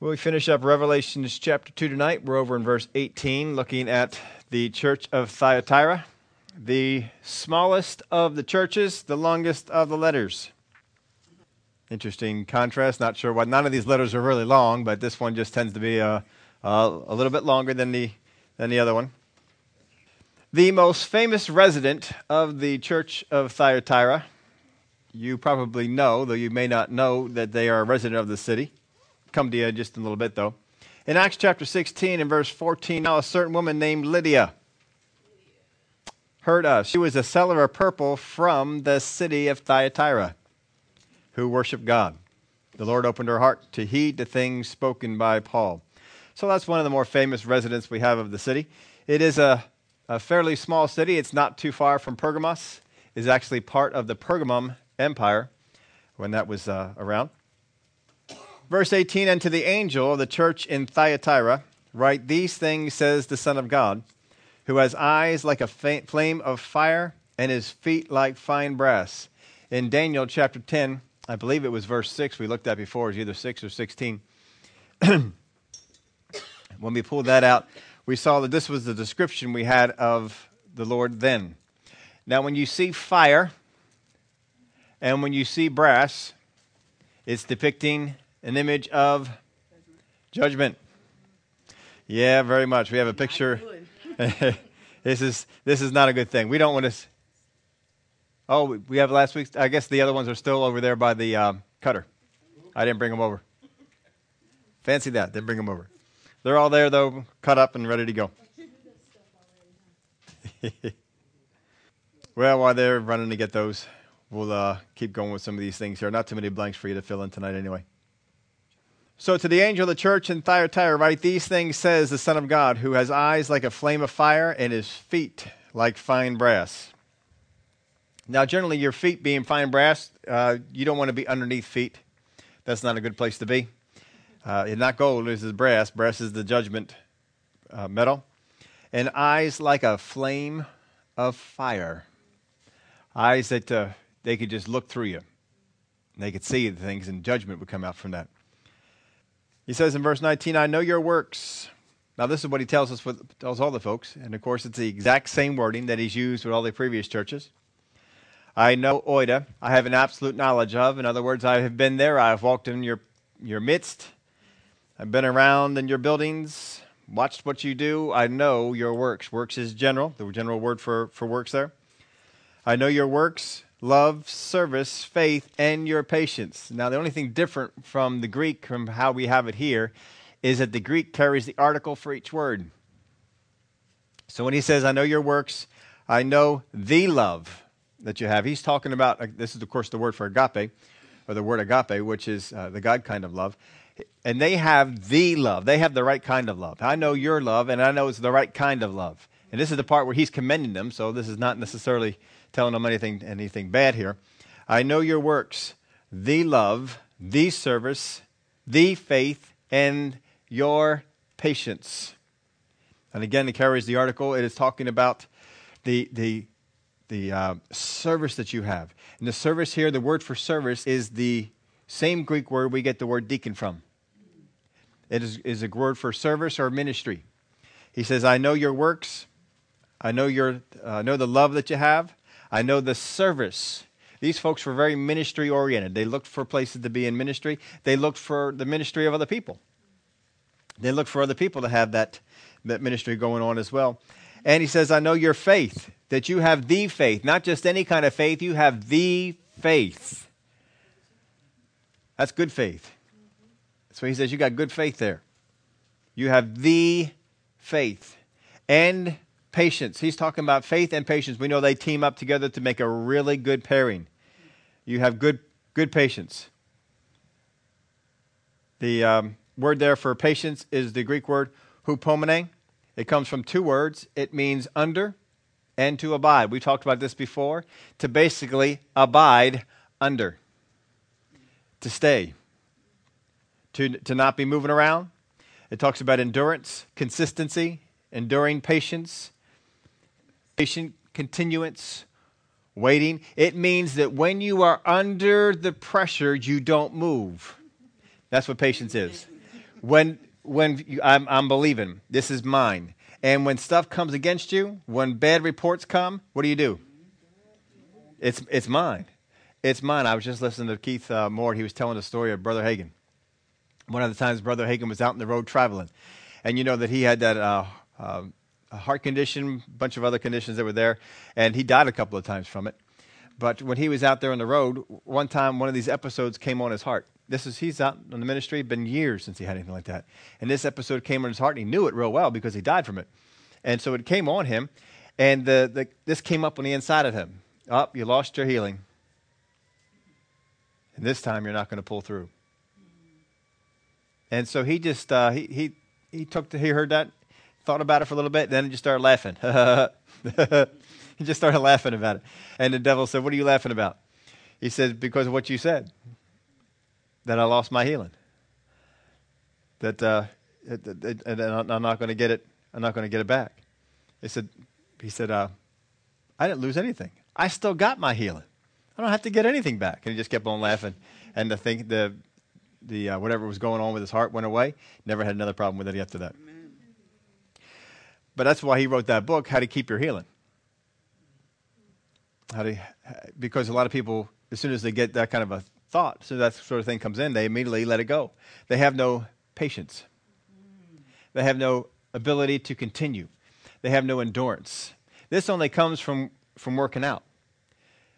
Well, we finish up Revelations chapter 2 tonight. We're over in verse 18, looking at the church of Thyatira, the smallest of the churches, the longest of the letters. Interesting contrast. Not sure why none of these letters are really long, but this one just tends to be a, a, a little bit longer than the, than the other one. The most famous resident of the church of Thyatira, you probably know, though you may not know that they are a resident of the city come to you just in a little bit, though. In Acts chapter 16 and verse 14, now a certain woman named Lydia heard us. She was a seller of purple from the city of Thyatira who worshiped God. The Lord opened her heart to heed the things spoken by Paul. So that's one of the more famous residents we have of the city. It is a, a fairly small city. It's not too far from Pergamos. It's actually part of the Pergamum Empire when that was uh, around. Verse 18 And to the angel of the church in Thyatira, write, These things says the Son of God, who has eyes like a flame of fire and his feet like fine brass. In Daniel chapter 10, I believe it was verse 6 we looked at before, was either 6 or 16. when we pulled that out, we saw that this was the description we had of the Lord then. Now, when you see fire and when you see brass, it's depicting an image of judgment. Yeah, very much. We have a picture. this is this is not a good thing. We don't want to. Oh, we have last week's. I guess the other ones are still over there by the um, cutter. I didn't bring them over. Fancy that. Didn't bring them over. They're all there though, cut up and ready to go. well, while they're running to get those, we'll uh, keep going with some of these things here. Not too many blanks for you to fill in tonight, anyway. So to the angel of the church in Thyatira, write these things says the Son of God, who has eyes like a flame of fire and his feet like fine brass. Now, generally, your feet being fine brass, uh, you don't want to be underneath feet. That's not a good place to be. Uh, it's not gold, is brass. Brass is the judgment uh, metal. And eyes like a flame of fire. Eyes that uh, they could just look through you. They could see the things, and judgment would come out from that. He says in verse 19, I know your works. Now, this is what he tells us, with, tells all the folks. And of course, it's the exact same wording that he's used with all the previous churches. I know Oida. I have an absolute knowledge of. In other words, I have been there. I have walked in your, your midst. I've been around in your buildings, watched what you do. I know your works. Works is general, the general word for, for works there. I know your works love, service, faith, and your patience. Now, the only thing different from the Greek, from how we have it here, is that the Greek carries the article for each word. So when he says, I know your works, I know the love that you have, he's talking about, uh, this is, of course, the word for agape, or the word agape, which is uh, the God kind of love. And they have the love. They have the right kind of love. I know your love, and I know it's the right kind of love. And this is the part where he's commending them, so this is not necessarily telling them anything, anything bad here. I know your works, the love, the service, the faith, and your patience. And again, it carries the article. It is talking about the, the, the uh, service that you have. And the service here, the word for service is the same Greek word we get the word deacon from. It is, is a word for service or ministry. He says, I know your works. I know, your, uh, know the love that you have. I know the service. These folks were very ministry oriented. They looked for places to be in ministry, they looked for the ministry of other people. They looked for other people to have that, that ministry going on as well. And he says, I know your faith, that you have the faith, not just any kind of faith, you have the faith. That's good faith. So he says, You got good faith there. You have the faith. And patience. He's talking about faith and patience. We know they team up together to make a really good pairing. You have good, good patience. The um, word there for patience is the Greek word hupomene. It comes from two words. It means under and to abide. We talked about this before. To basically abide under, to stay, to, to not be moving around. It talks about endurance, consistency, enduring patience, patient continuance, waiting. It means that when you are under the pressure, you don't move. That's what patience is. when when you, I'm, I'm believing this is mine, and when stuff comes against you, when bad reports come, what do you do? It's it's mine. It's mine. I was just listening to Keith uh, Moore. He was telling the story of Brother Hagin. One of the times Brother Hagin was out in the road traveling, and you know that he had that uh, uh, heart condition, a bunch of other conditions that were there, and he died a couple of times from it. But when he was out there on the road, one time one of these episodes came on his heart. This is he's out in the ministry, been years since he had anything like that. And this episode came on his heart, and he knew it real well because he died from it. And so it came on him, and the, the, this came up on the inside of him. Up, oh, you lost your healing. And this time you're not going to pull through. And so he just uh, he he he took the, he heard that, thought about it for a little bit, then he just started laughing. he just started laughing about it. And the devil said, "What are you laughing about?" He said, "Because of what you said. That I lost my healing. That uh, it, it, and I'm not going to get it. I'm not going to get it back." He said, "He said, uh, I didn't lose anything. I still got my healing. I don't have to get anything back." And he just kept on laughing. And the thing, the the uh, whatever was going on with his heart went away. Never had another problem with it after that. But that's why he wrote that book, How to Keep Your Healing. How to, because a lot of people, as soon as they get that kind of a thought, so that sort of thing comes in, they immediately let it go. They have no patience. They have no ability to continue. They have no endurance. This only comes from, from working out.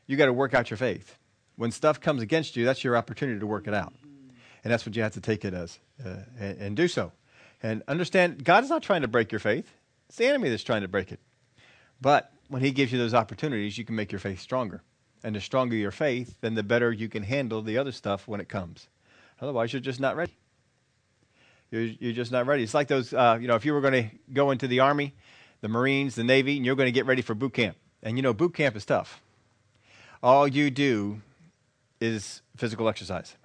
You got to work out your faith. When stuff comes against you, that's your opportunity to work it out. And that's what you have to take it as uh, and, and do so. And understand, God is not trying to break your faith, it's the enemy that's trying to break it. But when He gives you those opportunities, you can make your faith stronger. And the stronger your faith, then the better you can handle the other stuff when it comes. Otherwise, you're just not ready. You're, you're just not ready. It's like those, uh, you know, if you were going to go into the Army, the Marines, the Navy, and you're going to get ready for boot camp. And you know, boot camp is tough. All you do is physical exercise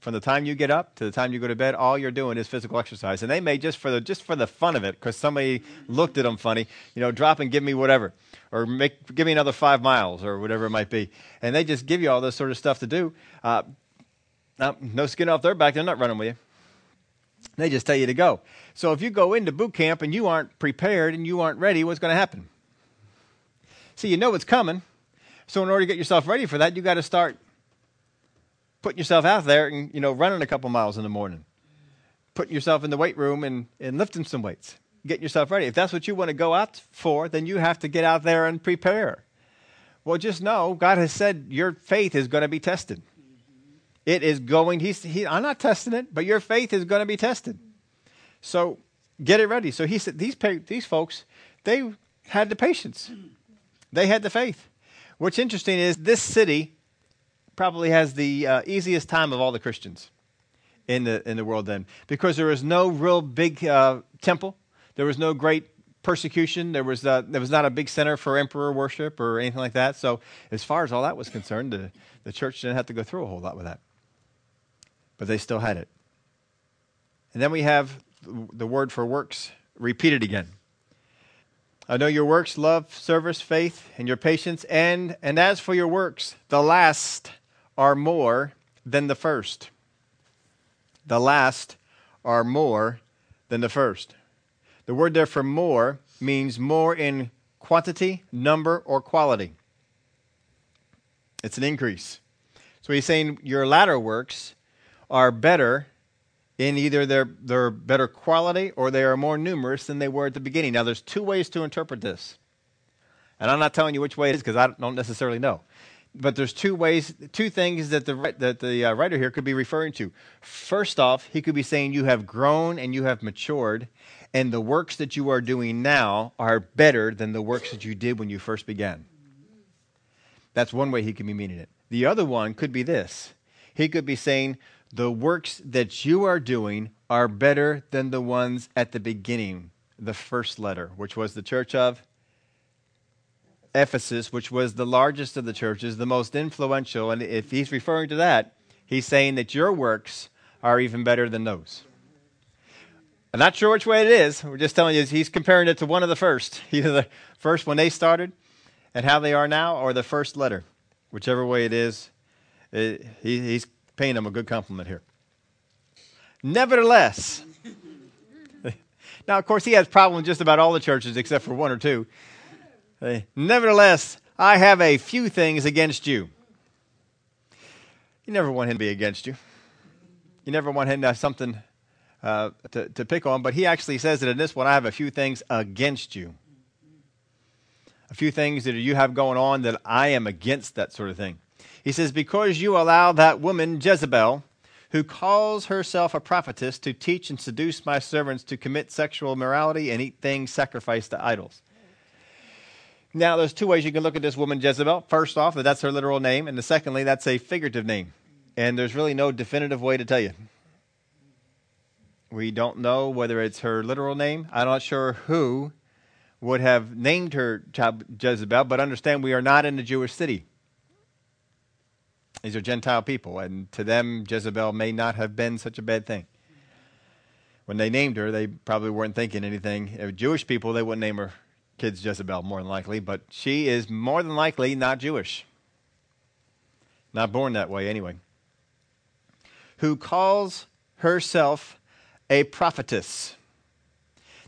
from the time you get up to the time you go to bed, all you're doing is physical exercise. And they may just for the just for the fun of it, because somebody looked at them funny, you know, drop and give me whatever, or make give me another five miles or whatever it might be. And they just give you all this sort of stuff to do. Uh, no skin off their back; they're not running with you. They just tell you to go. So if you go into boot camp and you aren't prepared and you aren't ready, what's going to happen? See, you know what's coming. So in order to get yourself ready for that, you got to start putting yourself out there and you know running a couple miles in the morning, putting yourself in the weight room and, and lifting some weights, getting yourself ready. If that's what you want to go out for, then you have to get out there and prepare. Well, just know God has said your faith is going to be tested. It is going. He's. He, I'm not testing it, but your faith is going to be tested. So get it ready. So he said these these folks they had the patience, they had the faith. What's interesting is this city probably has the uh, easiest time of all the Christians in the, in the world then because there was no real big uh, temple. There was no great persecution. There was, uh, there was not a big center for emperor worship or anything like that. So, as far as all that was concerned, the, the church didn't have to go through a whole lot with that. But they still had it. And then we have the word for works repeated again. I know your works, love, service, faith, and your patience, and and as for your works, the last are more than the first. The last are more than the first. The word there for more means more in quantity, number, or quality. It's an increase. So he's saying your latter works are better in either their, their better quality or they are more numerous than they were at the beginning. Now, there's two ways to interpret this. And I'm not telling you which way it is because I don't necessarily know but there's two ways, two things that the that the uh, writer here could be referring to. First off, he could be saying you have grown and you have matured, and the works that you are doing now are better than the works that you did when you first began. That's one way he could be meaning it. The other one could be this: he could be saying the works that you are doing are better than the ones at the beginning, the first letter, which was the church of Ephesus, which was the largest of the churches, the most influential. And if he's referring to that, he's saying that your works are even better than those. I'm not sure which way it is. We're just telling you he's comparing it to one of the first, either the first when they started and how they are now, or the first letter. Whichever way it is, it, he, he's paying them a good compliment here. Nevertheless, Now, of course, he has problems just about all the churches except for one or two. Nevertheless, I have a few things against you. You never want him to be against you. You never want him to have something uh, to, to pick on, but he actually says that in this one, I have a few things against you. A few things that you have going on that I am against that sort of thing. He says, Because you allow that woman, Jezebel, who calls herself a prophetess, to teach and seduce my servants to commit sexual immorality and eat things sacrificed to idols. Now, there's two ways you can look at this woman, Jezebel. First off, that that's her literal name, and the secondly, that's a figurative name. And there's really no definitive way to tell you. We don't know whether it's her literal name. I'm not sure who would have named her Jezebel, but understand we are not in a Jewish city. These are Gentile people, and to them, Jezebel may not have been such a bad thing. When they named her, they probably weren't thinking anything. Jewish people, they wouldn't name her kids Jezebel, more than likely, but she is more than likely not Jewish. Not born that way, anyway. Who calls herself a prophetess.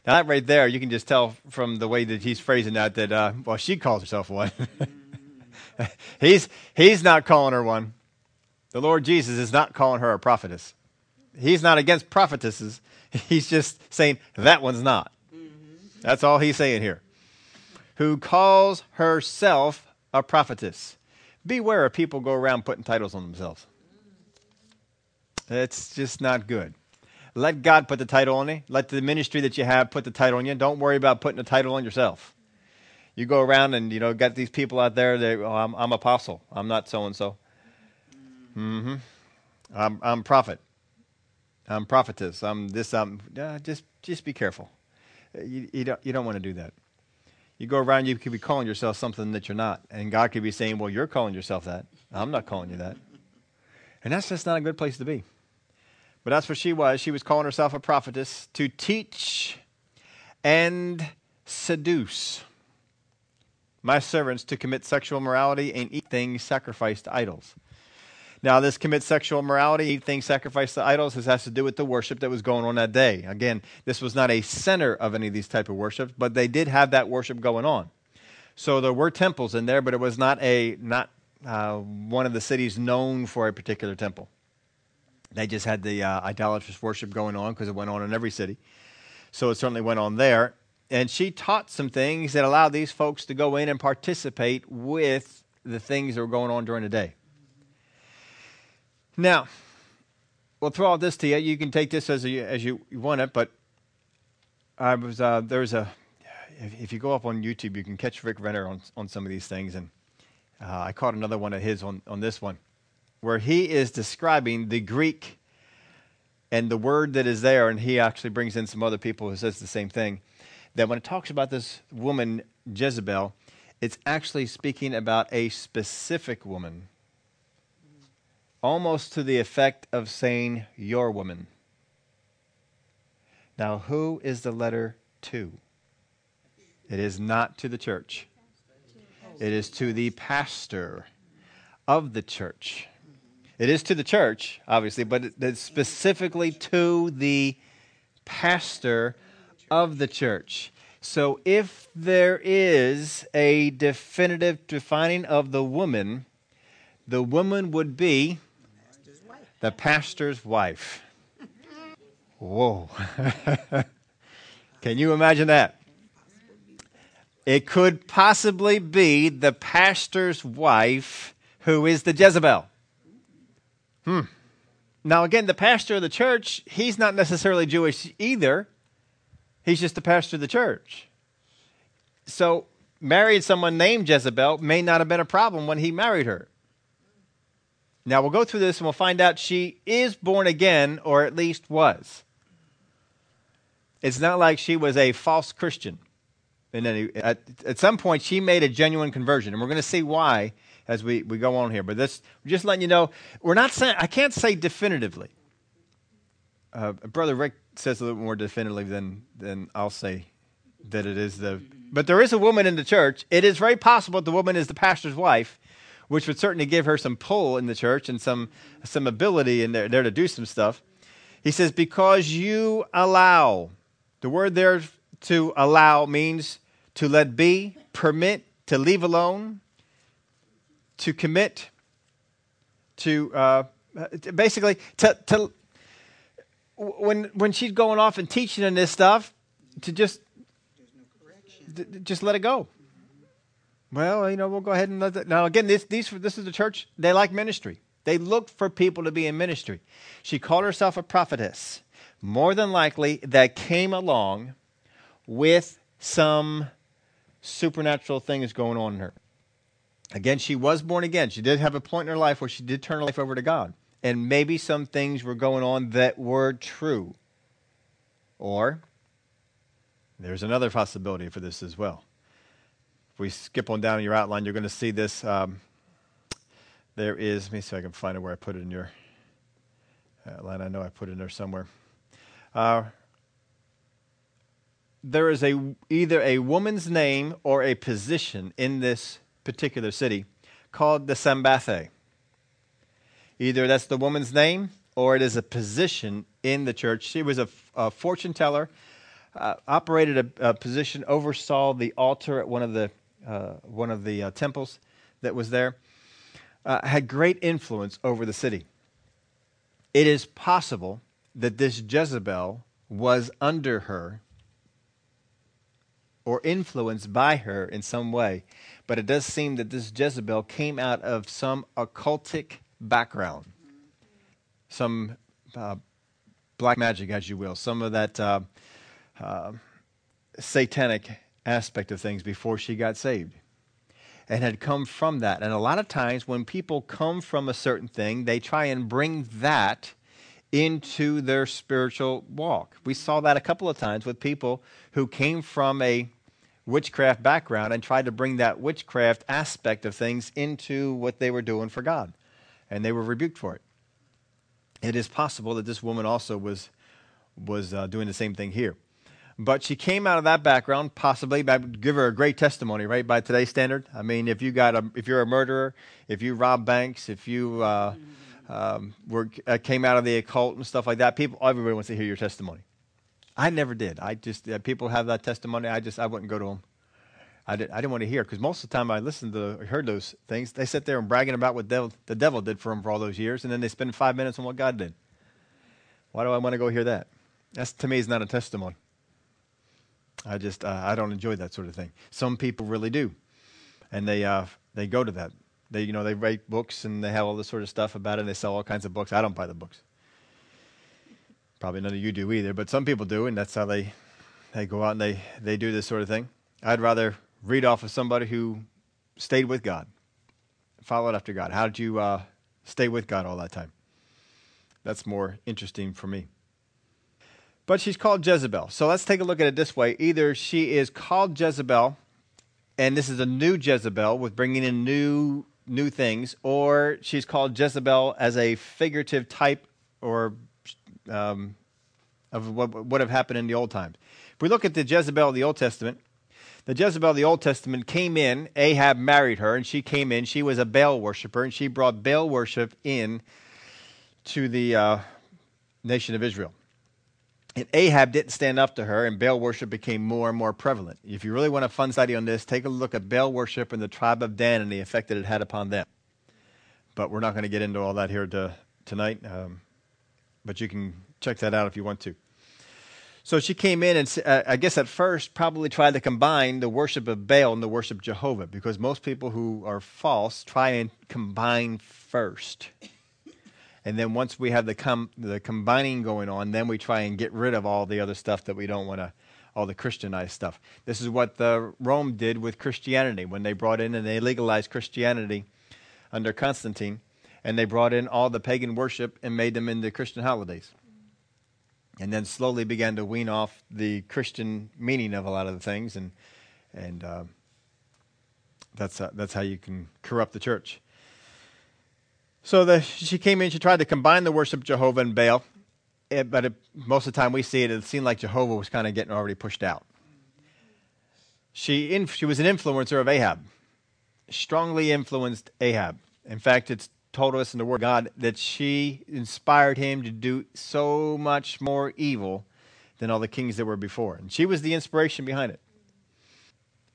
Now, that right there, you can just tell from the way that he's phrasing that, that, uh, well, she calls herself one. he's, he's not calling her one. The Lord Jesus is not calling her a prophetess. He's not against prophetesses. He's just saying that one's not. That's all he's saying here who calls herself a prophetess. Beware of people go around putting titles on themselves. It's just not good. Let God put the title on you. Let the ministry that you have put the title on you. Don't worry about putting a title on yourself. You go around and you know got these people out there. They, oh, I'm, I'm apostle. I'm not so and so. Mm-hmm. I'm, I'm prophet. I'm prophetess. I'm this. I'm. Uh, just just be careful. You, you don't you don't want to do that. You go around, you could be calling yourself something that you're not. And God could be saying, Well, you're calling yourself that. I'm not calling you that. And that's just not a good place to be. But that's what she was. She was calling herself a prophetess to teach and seduce my servants to commit sexual morality and eat things sacrificed to idols. Now, this commit sexual immorality, eat things to idols, this has to do with the worship that was going on that day. Again, this was not a center of any of these type of worship, but they did have that worship going on. So there were temples in there, but it was not a not uh, one of the cities known for a particular temple. They just had the uh, idolatrous worship going on because it went on in every city. So it certainly went on there. And she taught some things that allowed these folks to go in and participate with the things that were going on during the day. Now, we'll throw all this to you. You can take this as, a, as you want it, but I was uh, there's a if, if, you go up on YouTube, you can catch Rick Renner on on some of these things, and uh, I caught another one of his on on this one, where he is describing the Greek and the word that is there, and he actually brings in some other people who says the same thing. That when it talks about this woman Jezebel, it's actually speaking about a specific woman almost to the effect of saying, Your woman. Now, who is the letter to? It is not to the church, it is to the pastor of the church. It is to the church, obviously, but it's specifically to the pastor of the church. So if there is a definitive defining of the woman, the woman would be the pastor's wife. Whoa. Can you imagine that? It could possibly be the pastor's wife who is the Jezebel. Hmm. Now, again, the pastor of the church, he's not necessarily Jewish either. He's just the pastor of the church. So, marrying someone named Jezebel may not have been a problem when he married her. Now we'll go through this and we'll find out she is born again, or at least was. It's not like she was a false Christian. And any, at, at some point, she made a genuine conversion, and we're going to see why as we, we go on here. But this, just letting you know, we're not saying, I can't say definitively. Uh, Brother Rick says a little more definitively than, than I'll say that it is the. But there is a woman in the church. It is very possible the woman is the pastor's wife, which would certainly give her some pull in the church and some, some ability in there, there to do some stuff. He says, Because you allow The word there to allow means to let be, permit, to leave alone, to commit, to uh, basically to, to when when she's going off and teaching and this stuff, to just no just let it go. Well, you know, we'll go ahead and let that. Now, again, this these this is the church. They like ministry. They look for people to be in ministry. She called herself a prophetess. More than likely, that came along with some supernatural things going on in her. Again, she was born again. She did have a point in her life where she did turn her life over to God. And maybe some things were going on that were true. Or there's another possibility for this as well. If we skip on down your outline, you're going to see this. Um, there is, let me see if I can find it where I put it in your outline. I know I put it in there somewhere. Uh, there is a either a woman's name or a position in this particular city called the Sambathe. Either that's the woman's name or it is a position in the church. She was a, a fortune teller, uh, operated a, a, position, oversaw the altar at one of the uh, one of the uh, temples that was there. Uh, had great influence over the city. It is possible that this Jezebel was under her or influenced by her in some way. But it does seem that this Jezebel came out of some occultic background, some uh, black magic, as you will, some of that uh, uh, satanic aspect of things before she got saved. And had come from that. And a lot of times when people come from a certain thing, they try and bring that into their spiritual walk. We saw that a couple of times with people who came from a witchcraft background and tried to bring that witchcraft aspect of things into what they were doing for God. And they were rebuked for it. It is possible that this woman also was, was uh, doing the same thing here. But she came out of that background, possibly. I would give her a great testimony, right, by today's standard. I mean, if you got a, if you're a murderer, if you rob banks, if you uh, um, were, uh, came out of the occult and stuff like that, people, everybody wants to hear your testimony. I never did. I just uh, people have that testimony. I just I wouldn't go to them. I, did, didn't want to hear because most of the time I listened to heard those things. They sit there and bragging about what devil, the devil did for them for all those years, and then they spend five minutes on what God did. Why do I want to go hear that? That's to me is not a testimony. I just uh, I don't enjoy that sort of thing. Some people really do, and they uh, they go to that. They you know they write books and they have all this sort of stuff about it. and They sell all kinds of books. I don't buy the books. Probably none of you do either, but some people do, and that's how they they go out and they they do this sort of thing. I'd rather read off of somebody who stayed with God, followed after God. How did you uh, stay with God all that time? That's more interesting for me. But she's called Jezebel. So let's take a look at it this way. Either she is called Jezebel, and this is a new Jezebel with bringing in new new things, or she's called Jezebel as a figurative type or um, of what would have happened in the old times. If we look at the Jezebel of the Old Testament, the Jezebel of the Old Testament came in. Ahab married her, and she came in. She was a Baal worshiper, and she brought Baal worship in to the uh, nation of Israel. And Ahab didn't stand up to her, and Baal worship became more and more prevalent. If you really want a fun study on this, take a look at Baal worship in the tribe of Dan and the effect that it had upon them. But we're not going to get into all that here to, tonight. Um, but you can check that out if you want to. So she came in and uh, I guess at first probably tried to combine the worship of Baal and the worship of Jehovah because most people who are false try and combine first. And then once we have the com- the combining going on, then we try and get rid of all the other stuff that we don't want to, all the Christianized stuff. This is what the Rome did with Christianity when they brought in and they legalized Christianity under Constantine and they brought in all the pagan worship and made them into Christian holidays. And then slowly began to wean off the Christian meaning of a lot of the things, and and uh, that's uh, that's how you can corrupt the church. So the, she came in. She tried to combine the worship of Jehovah and Baal, it, but it, most of the time we see it, it seemed like Jehovah was kind of getting already pushed out. She in, she was an influencer of Ahab, strongly influenced Ahab. In fact, it's told us in the Word of God that she inspired him to do so much more evil than all the kings that were before. And she was the inspiration behind it.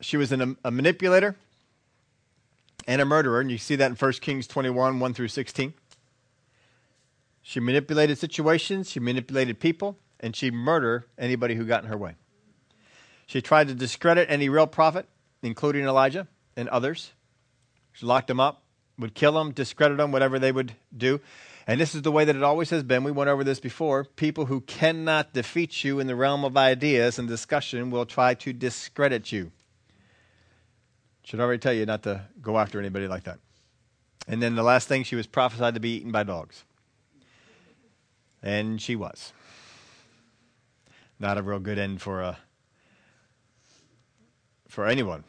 She was an, a manipulator and a murderer, and you see that in 1 Kings 21 1 through 16. She manipulated situations, she manipulated people, and she murdered anybody who got in her way. She tried to discredit any real prophet, including Elijah and others. She locked them up, would kill them, discredit them, whatever they would do. And this is the way that it always has been. We went over this before. People who cannot defeat you in the realm of ideas and discussion will try to discredit you. Should already tell you not to go after anybody like that. And then the last thing, she was prophesied to be eaten by dogs. And she was. Not a real good end for, a for anyone,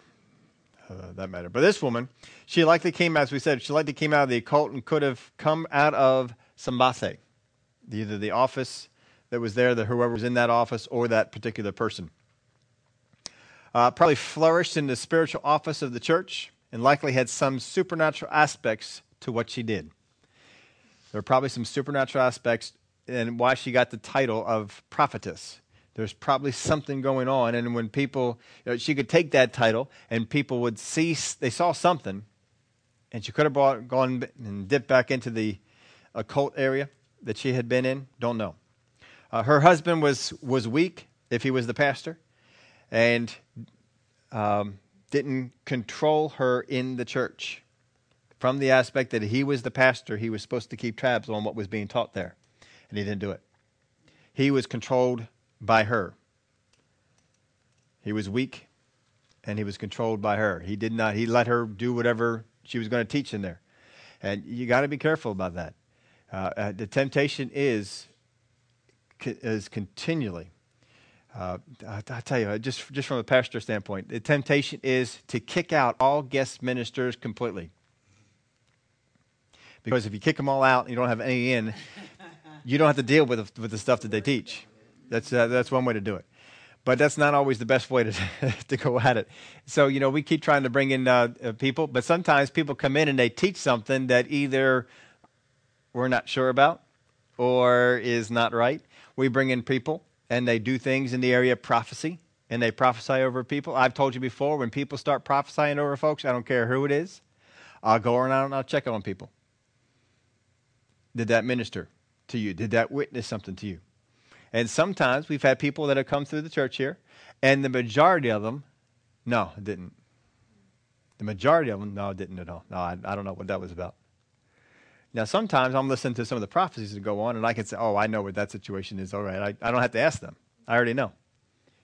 uh, that matter. But this woman, she likely came, as we said, she likely came out of the occult and could have come out of Sambathe, either the office that was there, the whoever was in that office, or that particular person uh, probably flourished in the spiritual office of the church and likely had some supernatural aspects to what she did. There were probably some supernatural aspects and why she got the title of prophetess. There's probably something going on, and when people, you know, she could take that title, and people would see they saw something, and she could have brought, gone and dipped back into the occult area that she had been in. Don't know. Uh, her husband was was weak if he was the pastor, and um, didn't control her in the church. From the aspect that he was the pastor, he was supposed to keep tabs on what was being taught there, and he didn't do it. He was controlled by her. He was weak, and he was controlled by her. He did not. He let her do whatever she was going to teach in there, and you got to be careful about that. Uh, uh, the temptation is is continually uh, I, I, tell you, just, just from a pastor standpoint, the temptation is to kick out all guest ministers completely. Because if you kick them all out and you don't have any in, you don't have to deal with the, with the stuff that they teach. That's, uh, that's one way to do it. But that's not always the best way to, to go at it. So, you know, we keep trying to bring in uh, uh, people, but sometimes people come in and they teach something that either we're not sure about or is not right. We bring in people and they do things in the area of prophecy and they prophesy over people. I've told you before, when people start prophesying over folks, I don't care who it is, I'll go around and I'll check on people. Did that minister to you? Did that witness something to you? And sometimes we've had people that have come through the church here, and the majority of them, no, it didn't. The majority of them, no, it didn't at all. No, I, I don't know what that was about. Now, sometimes I'm listening to some of the prophecies that go on, and I can say, oh, I know what that situation is. All right. I, I don't have to ask them. I already know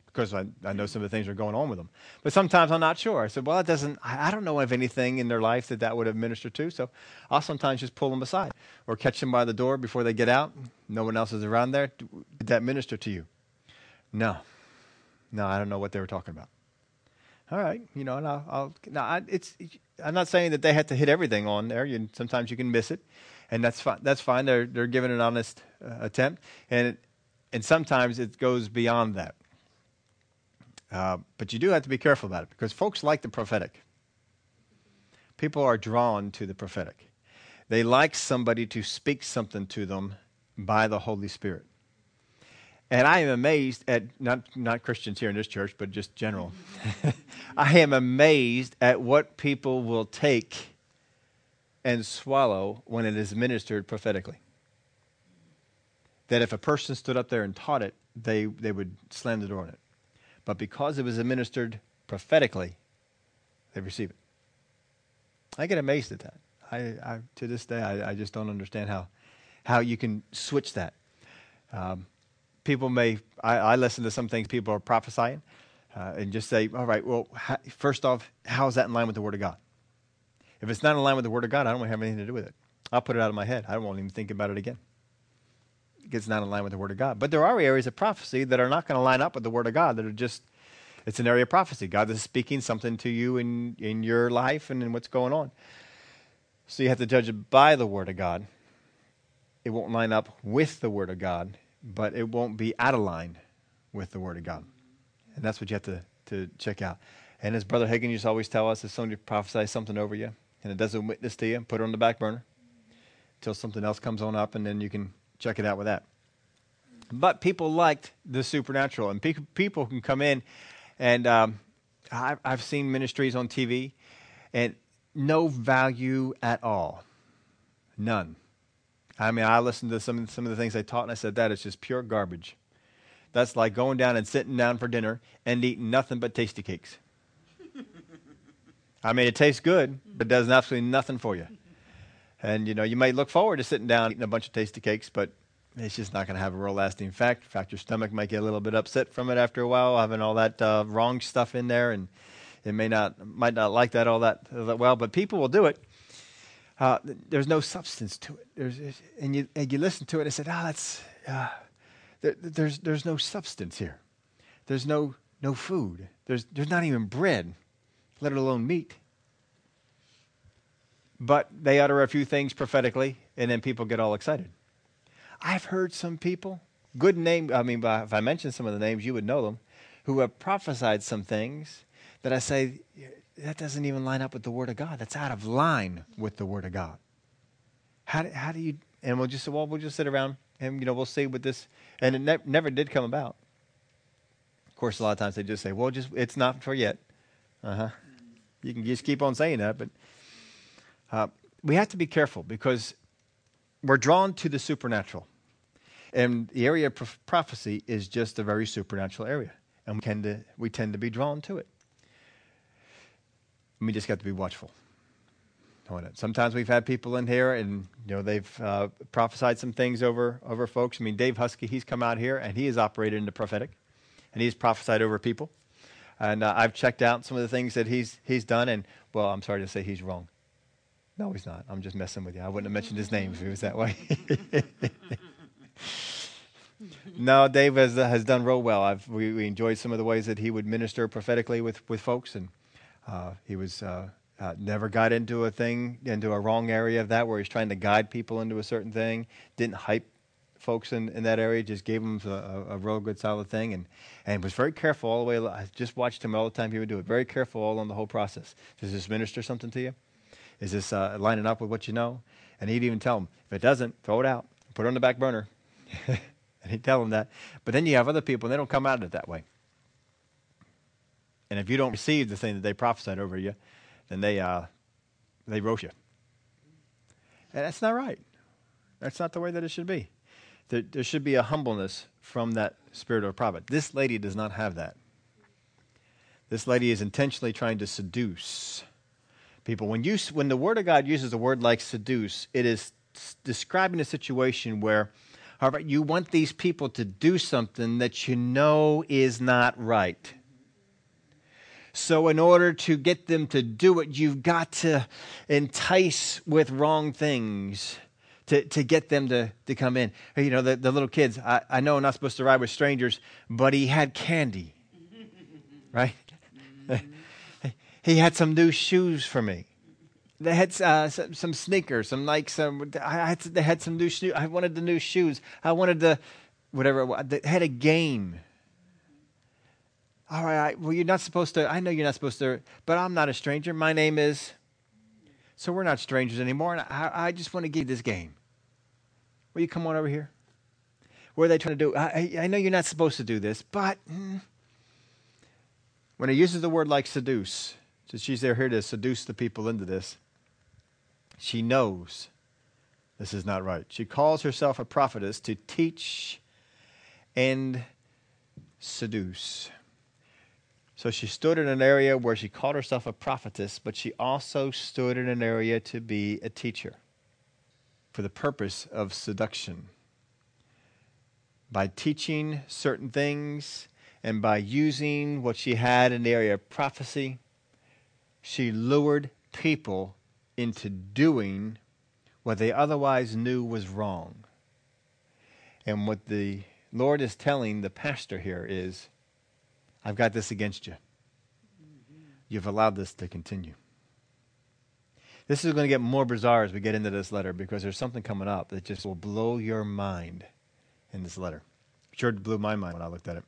because I, I know some of the things are going on with them. But sometimes I'm not sure. I said, well, that doesn't, I, I don't know of anything in their life that that would have ministered to. So I'll sometimes just pull them aside or catch them by the door before they get out. No one else is around there. Did that minister to you? No. No, I don't know what they were talking about. All right, you know, and I'll, I'll no, I, it's. I'm not saying that they have to hit everything on there. You, sometimes you can miss it, and that's fine. That's fine. They're they're giving an honest uh, attempt, and it, and sometimes it goes beyond that. Uh, but you do have to be careful about it because folks like the prophetic. People are drawn to the prophetic. They like somebody to speak something to them by the Holy Spirit. And I am amazed at not not Christians here in this church, but just general. I am amazed at what people will take and swallow when it is ministered prophetically. That if a person stood up there and taught it, they, they would slam the door on it. But because it was administered prophetically, they receive it. I get amazed at that. I, I to this day, I, I, just don't understand how, how you can switch that. Um, people may, I, I, listen to some things people are prophesying uh, and just say, all right, well, first off, how is that in line with the Word of God? If it's not in line with the Word of God, I don't want to have anything to do with it. I'll put it out of my head. I won't even think about it again. It's not in line with the Word of God. But there are areas of prophecy that are not going to line up with the Word of God that are just, it's an area of prophecy. God is speaking something to you in, in your life and in what's going on. So you have to judge it by the Word of God. It won't line up with the Word of God but it won't be out of line with the Word of God. And that's what you have to, to check out. And as Brother Hagin used to always tell us, if somebody prophesies something over you and it doesn't witness to you, put it on the back burner until something else comes on up, and then you can check it out with that. But people liked the supernatural, and pe- people can come in, and um, I've, I've seen ministries on TV, and no value at all, none. I mean, I listened to some some of the things they taught, and I said that is just pure garbage. That's like going down and sitting down for dinner and eating nothing but tasty cakes. I mean, it tastes good, but does absolutely nothing for you. And you know, you may look forward to sitting down eating a bunch of tasty cakes, but it's just not going to have a real lasting effect. In fact, your stomach might get a little bit upset from it after a while, having all that uh, wrong stuff in there, and it may not might not like that all that, all that well. But people will do it. Uh, there's no substance to it. There's, and you and you listen to it and say, "Ah, oh, that's uh, there, there's there's no substance here. There's no no food. There's there's not even bread, let alone meat." But they utter a few things prophetically, and then people get all excited. I've heard some people, good name, I mean, if I mention some of the names, you would know them, who have prophesied some things that I say, that doesn't even line up with the Word of God. That's out of line with the Word of God. How do, how do you, and we'll just, well, we'll just sit around and, you know, we'll see what this, and it ne- never did come about. Of course, a lot of times they just say, well, just, it's not for yet. Uh huh. You can just keep on saying that, but uh, we have to be careful because we're drawn to the supernatural. And the area of prophecy is just a very supernatural area. And we tend to, we tend to be drawn to it. We just got to be watchful. Sometimes we've had people in here and you know they've uh, prophesied some things over over folks. I mean, Dave Husky, he's come out here and he has operated in the prophetic, and he's prophesied over people. And uh, I've checked out some of the things that he's he's done, and well, I'm sorry to say he's wrong. No, he's not. I'm just messing with you. I wouldn't have mentioned his name if he was that way. no, Dave has, uh, has done real well. I've, we, we, enjoyed some of the ways that he would minister prophetically with, with folks, and uh, he was uh, uh, never got into a thing, into a wrong area of that where he's trying to guide people into a certain thing. Didn't hype folks in, in that area, just gave them a, a, real good solid thing, and, and was very careful all the way. I just watched him all the time he would do it. Very careful all on the whole process. Does this minister something to you? Is this uh, lining up with what you know? And he'd even tell them, if it doesn't, throw it out, put it on the back burner. and he'd tell them that. But then you have other people, and they don't come out of it that way. And if you don't receive the thing that they prophesied over you, then they, uh, they roast you. And that's not right. That's not the way that it should be. There, there should be a humbleness from that spirit of prophet. This lady does not have that. This lady is intentionally trying to seduce people. When, you, when the Word of God uses a word like seduce, it is describing a situation where right, you want these people to do something that you know is not right. So, in order to get them to do it, you've got to entice with wrong things to, to get them to, to come in. You know, the, the little kids, I, I know I'm not supposed to ride with strangers, but he had candy, right? he had some new shoes for me. They had uh, some, some, sneakers, some like some. I had, they had some new shoes. I wanted the new shoes. I wanted the whatever. They had a game. All right. Well, you're not supposed to. I know you're not supposed to, but I'm not a stranger. My name is. So we're not strangers anymore, and I, I just want to give you this game. Will you come on over here? What are they trying to do? I, I know you're not supposed to do this, but mm, when it uses the word like seduce, so she's there here to seduce the people into this. She knows this is not right. She calls herself a prophetess to teach and seduce. So she stood in an area where she called herself a prophetess, but she also stood in an area to be a teacher for the purpose of seduction. By teaching certain things and by using what she had in the area of prophecy, she lured people into doing what they otherwise knew was wrong. And what the Lord is telling the pastor here is I've got this against you. You've allowed this to continue. This is going to get more bizarre as we get into this letter because there's something coming up that just will blow your mind in this letter. Sure blew my mind when I looked at it.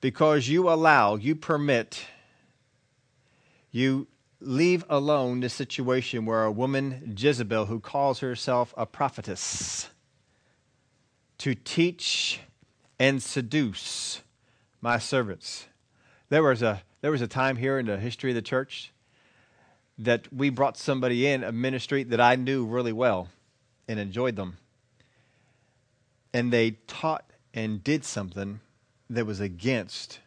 Because you allow, you permit, you leave alone the situation where a woman, Jezebel, who calls herself a prophetess, to teach and seduce my servants. There was a there was a time here in the history of the church that we brought somebody in a ministry that I knew really well and enjoyed them. And they taught and did something that was against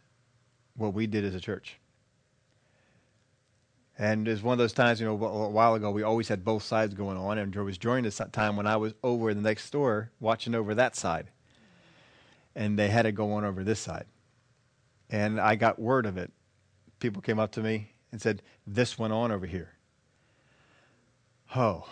what we did as a church. And it was one of those times, you know, a while ago, we always had both sides going on. And it was during this time when I was over in the next door watching over that side. And they had it go on over this side. And I got word of it. People came up to me and said, This went on over here. Oh.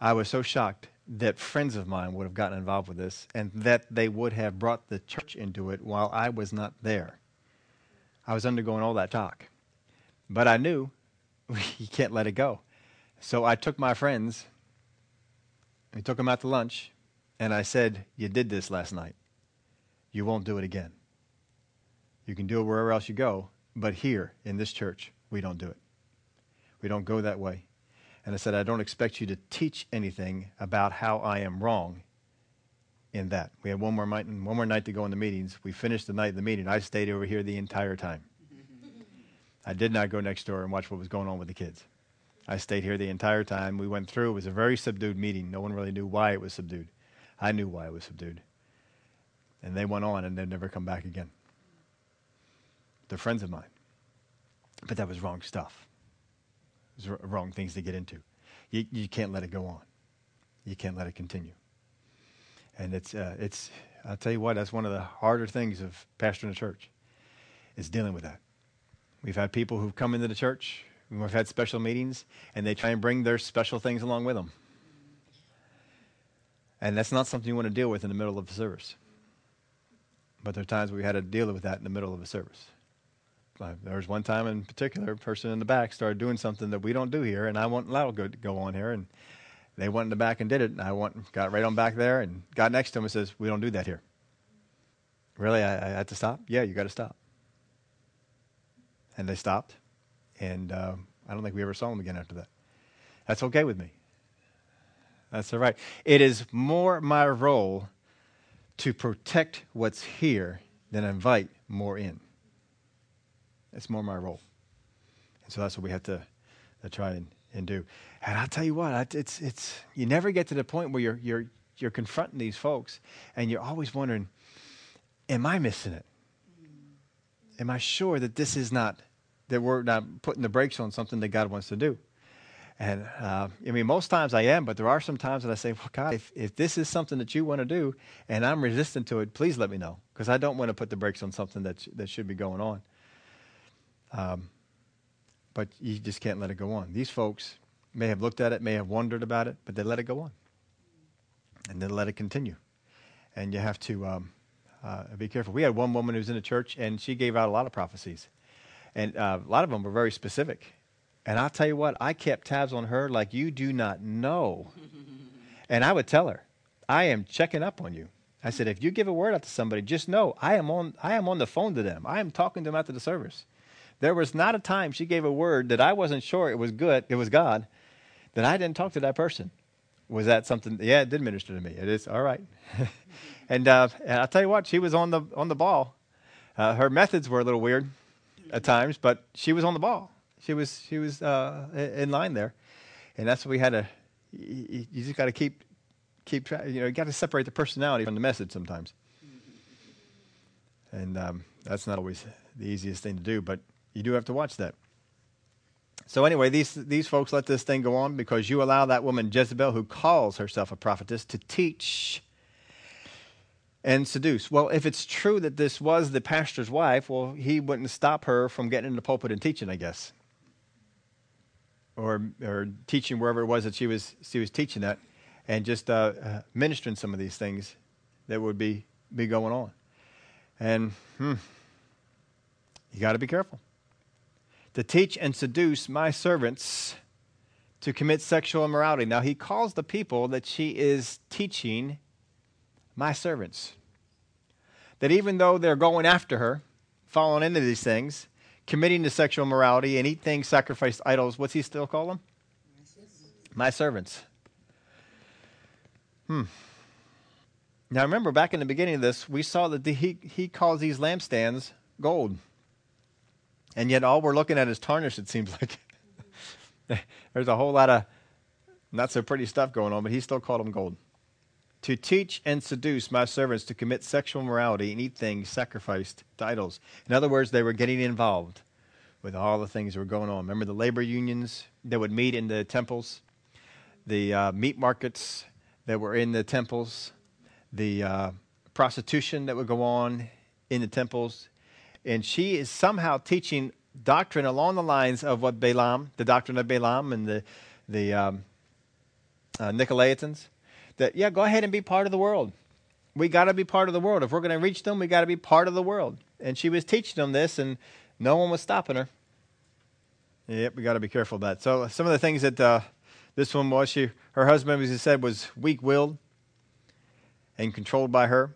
I was so shocked that friends of mine would have gotten involved with this and that they would have brought the church into it while I was not there. I was undergoing all that talk. But I knew you can't let it go. So I took my friends, I took them out to lunch, and I said, You did this last night. You won't do it again. You can do it wherever else you go, but here in this church, we don't do it. We don't go that way. And I said, I don't expect you to teach anything about how I am wrong in that. We had one more night, one more night to go in the meetings. We finished the night of the meeting. I stayed over here the entire time. I did not go next door and watch what was going on with the kids. I stayed here the entire time. We went through. It was a very subdued meeting. No one really knew why it was subdued. I knew why it was subdued. And they went on and they've never come back again. They're friends of mine. But that was wrong stuff. It was wrong things to get into. You, you can't let it go on. You can't let it continue. And it's, uh, it's, I'll tell you what, that's one of the harder things of pastoring a church is dealing with that. We've had people who've come into the church, we've had special meetings, and they try and bring their special things along with them. And that's not something you want to deal with in the middle of a service. But there are times we had to deal with that in the middle of a service. Uh, there was one time in particular, a person in the back started doing something that we don't do here, and I won't allow to go on here. And they went in the back and did it, and I went, got right on back there and got next to him and says, "We don't do that here." Really, I, I had to stop. Yeah, you got to stop and they stopped. And uh, I don't think we ever saw them again after that. That's okay with me. That's all right. It is more my role to protect what's here than invite more in. That's more my role. And so that's what we have to, to try and, and do. And I'll tell you what, it's, it's, you never get to the point where you're, you're, you're confronting these folks and you're always wondering, am I missing it? Am I sure that this is not that we're not putting the brakes on something that God wants to do. And uh, I mean, most times I am, but there are some times that I say, well, God, if, if this is something that you want to do and I'm resistant to it, please let me know because I don't want to put the brakes on something that, that should be going on. Um, but you just can't let it go on. These folks may have looked at it, may have wondered about it, but they let it go on. And then let it continue. And you have to um, uh, be careful. We had one woman who was in the church, and she gave out a lot of prophecies. And uh, a lot of them were very specific. And I'll tell you what, I kept tabs on her like you do not know. and I would tell her, I am checking up on you. I said, if you give a word out to somebody, just know I am on, I am on the phone to them. I am talking to them after the service. There was not a time she gave a word that I wasn't sure it was good, it was God, that I didn't talk to that person. Was that something? Yeah, it did minister to me. It is all right. and, uh, and I'll tell you what, she was on the on the ball. Uh, her methods were a little weird at times, but she was on the ball. She was she was uh, in line there, and that's what we had to. You, just got to keep keep track. You know, you got to separate the personality from the message sometimes, and um, that's not always the easiest thing to do. But you do have to watch that. So anyway, these these folks let this thing go on because you allow that woman Jezebel, who calls herself a prophetess, to teach and seduce. Well, if it's true that this was the pastor's wife, well, he wouldn't stop her from getting in the pulpit and teaching, I guess. Or, or teaching wherever it was that she was, she was teaching that and just uh, uh, ministering some of these things that would be, be going on. And hmm, you got to be careful. To teach and seduce my servants to commit sexual immorality. Now, he calls the people that she is teaching my servants. That even though they're going after her, falling into these things, committing to sexual morality and eat things sacrificed idols, what's he still call them? My servants. Hmm. Now, remember, back in the beginning of this, we saw that the, he, he calls these lampstands gold. And yet, all we're looking at is tarnish, it seems like. There's a whole lot of not so pretty stuff going on, but he still called them gold. To teach and seduce my servants to commit sexual morality and eat things sacrificed to idols. In other words, they were getting involved with all the things that were going on. Remember the labor unions that would meet in the temples, the uh, meat markets that were in the temples, the uh, prostitution that would go on in the temples. And she is somehow teaching doctrine along the lines of what Balaam, the doctrine of Balaam and the, the um, uh, Nicolaitans, that, yeah, go ahead and be part of the world. We got to be part of the world. If we're going to reach them, we got to be part of the world. And she was teaching them this, and no one was stopping her. Yep, we got to be careful of that. So some of the things that uh, this one was, she, her husband, as he said, was weak-willed and controlled by her.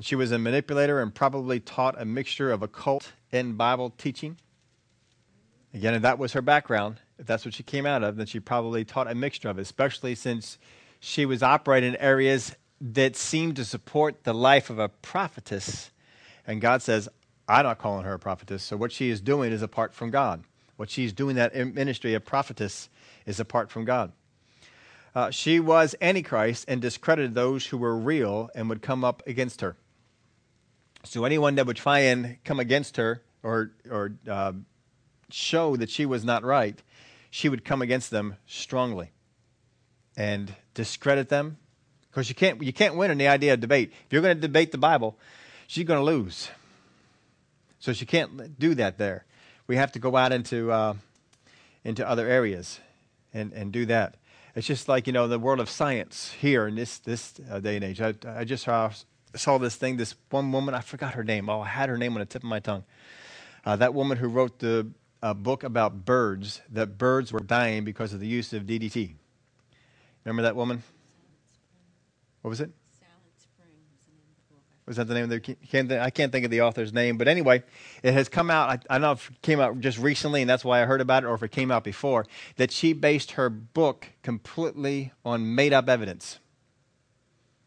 She was a manipulator and probably taught a mixture of occult and Bible teaching. Again, if that was her background, if that's what she came out of, then she probably taught a mixture of it, especially since she was operating in areas that seemed to support the life of a prophetess. And God says, I'm not calling her a prophetess. So what she is doing is apart from God. What she's doing that ministry of prophetess is apart from God. Uh, she was Antichrist and discredited those who were real and would come up against her. So anyone that would try and come against her or, or uh, show that she was not right, she would come against them strongly and discredit them. Because you can't, you can't win in the idea of debate. If you're going to debate the Bible, she's going to lose. So she can't do that there. We have to go out into, uh, into other areas and, and do that. It's just like, you know, the world of science here in this, this uh, day and age. I, I just saw, saw this thing, this one woman, I forgot her name. Oh, I had her name on the tip of my tongue. Uh, that woman who wrote the a book about birds, that birds were dying because of the use of DDT. Remember that woman? What was it? Was that the name of the? Can't, I can't think of the author's name, but anyway, it has come out. I, I don't know if it came out just recently, and that's why I heard about it, or if it came out before. That she based her book completely on made-up evidence.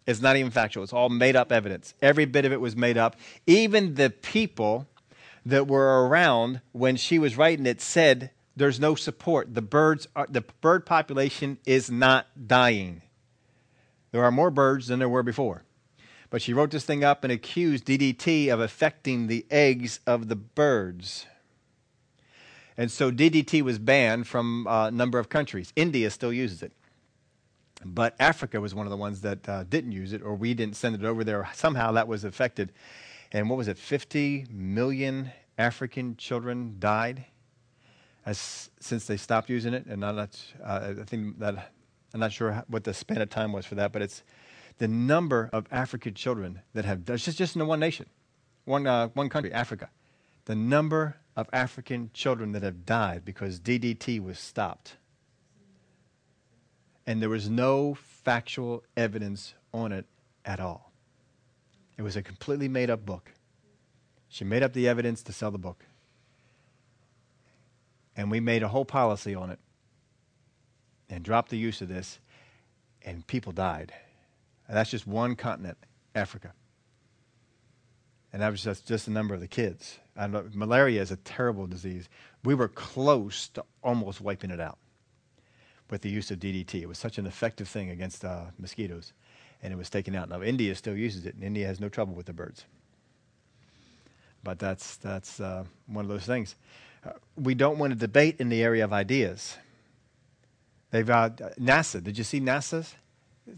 It's not even factual. It's all made-up evidence. Every bit of it was made up. Even the people that were around when she was writing it said there's no support. The birds are, the bird population is not dying. There are more birds than there were before. But she wrote this thing up and accused DDT of affecting the eggs of the birds. And so DDT was banned from a number of countries. India still uses it. But Africa was one of the ones that uh, didn't use it, or we didn't send it over there. Somehow that was affected and what was it, 50 million African children died as, since they stopped using it. And I'm not, uh, I think that, I'm not sure what the span of time was for that, but it's the number of African children that have, just, just in the one nation, one, uh, one country, Africa. The number of African children that have died because DDT was stopped. And there was no factual evidence on it at all. It was a completely made up book. She made up the evidence to sell the book. And we made a whole policy on it and dropped the use of this, and people died. And that's just one continent, Africa. And that was just, just a number of the kids. Know, malaria is a terrible disease. We were close to almost wiping it out with the use of DDT. It was such an effective thing against uh, mosquitoes and it was taken out. Now India still uses it, and India has no trouble with the birds. But that's that's uh, one of those things. We don't want to debate in the area of ideas. They've uh, NASA. Did you see NASA's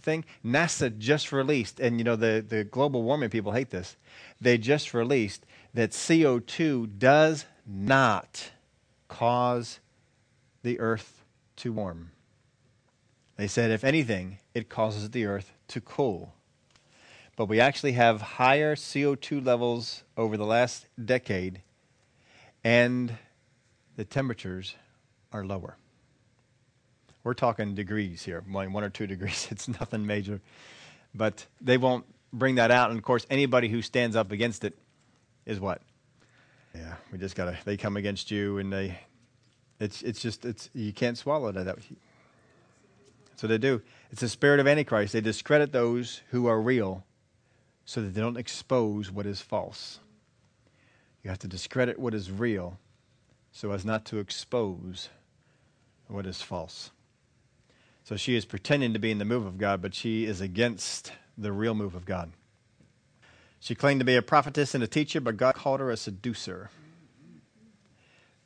thing? NASA just released, and you know the the global warming people hate this. They just released that CO two does not cause the Earth to warm. They said, if anything, it causes the Earth to cool. But we actually have higher CO2 levels over the last decade, and the temperatures are lower. We're talking degrees here, one or two degrees. It's nothing major. But they won't bring that out. And of course, anybody who stands up against it is what? Yeah, we just got to, they come against you and they, it's, it's just, it's, you can't swallow that. So they do. It's the spirit of Antichrist. They discredit those who are real so that they don't expose what is false. You have to discredit what is real so as not to expose what is false. So she is pretending to be in the move of God, but she is against the real move of God. She claimed to be a prophetess and a teacher, but God called her a seducer.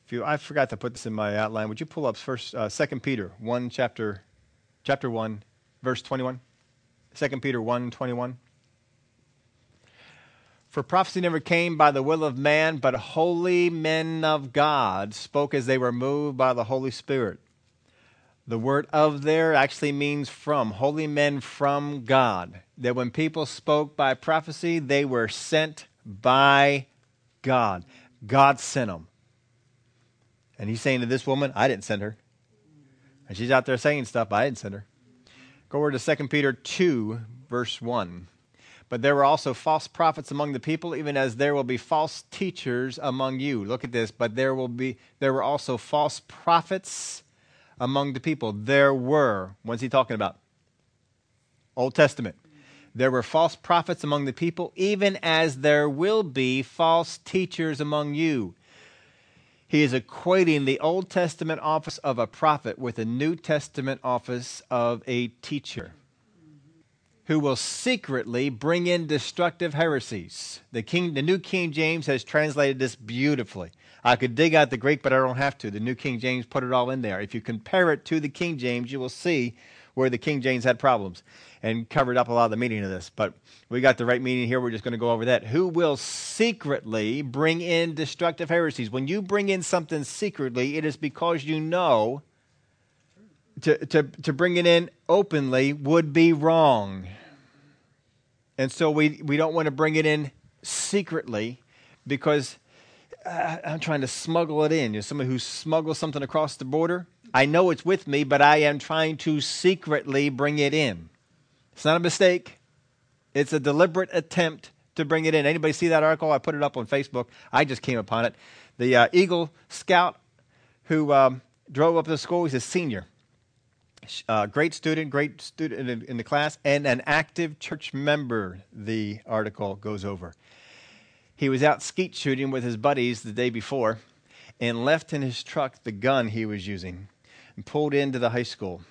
If you, I forgot to put this in my outline. Would you pull up first, uh, 2 Peter 1, chapter, chapter 1, verse 21? 2 Peter 1, 21. For prophecy never came by the will of man, but holy men of God spoke as they were moved by the Holy Spirit. The word of there actually means from, holy men from God. That when people spoke by prophecy, they were sent by God. God sent them. And he's saying to this woman, I didn't send her. And she's out there saying stuff, I didn't send her. Go over to 2 Peter 2, verse 1. But there were also false prophets among the people, even as there will be false teachers among you. Look at this. But there will be there were also false prophets among the people. There were, what's he talking about? Old Testament. There were false prophets among the people, even as there will be false teachers among you. He is equating the Old Testament office of a prophet with the New Testament office of a teacher who will secretly bring in destructive heresies. The, King, the New King James has translated this beautifully. I could dig out the Greek, but I don't have to. The New King James put it all in there. If you compare it to the King James, you will see where the King James had problems and covered up a lot of the meaning of this. But we got the right meaning here. We're just going to go over that. Who will secretly bring in destructive heresies? When you bring in something secretly, it is because you know to, to, to bring it in openly would be wrong. And so we, we don't want to bring it in secretly because uh, I'm trying to smuggle it in. You're somebody who smuggles something across the border. I know it's with me, but I am trying to secretly bring it in. It's not a mistake. It's a deliberate attempt to bring it in. Anybody see that article? I put it up on Facebook. I just came upon it. The uh, Eagle Scout who um, drove up to the school, he's a senior. Uh, great student, great student in, the class, and an active church member, the article goes over. He was out skeet shooting with his buddies the day before and left in his truck the gun he was using and pulled into the high school.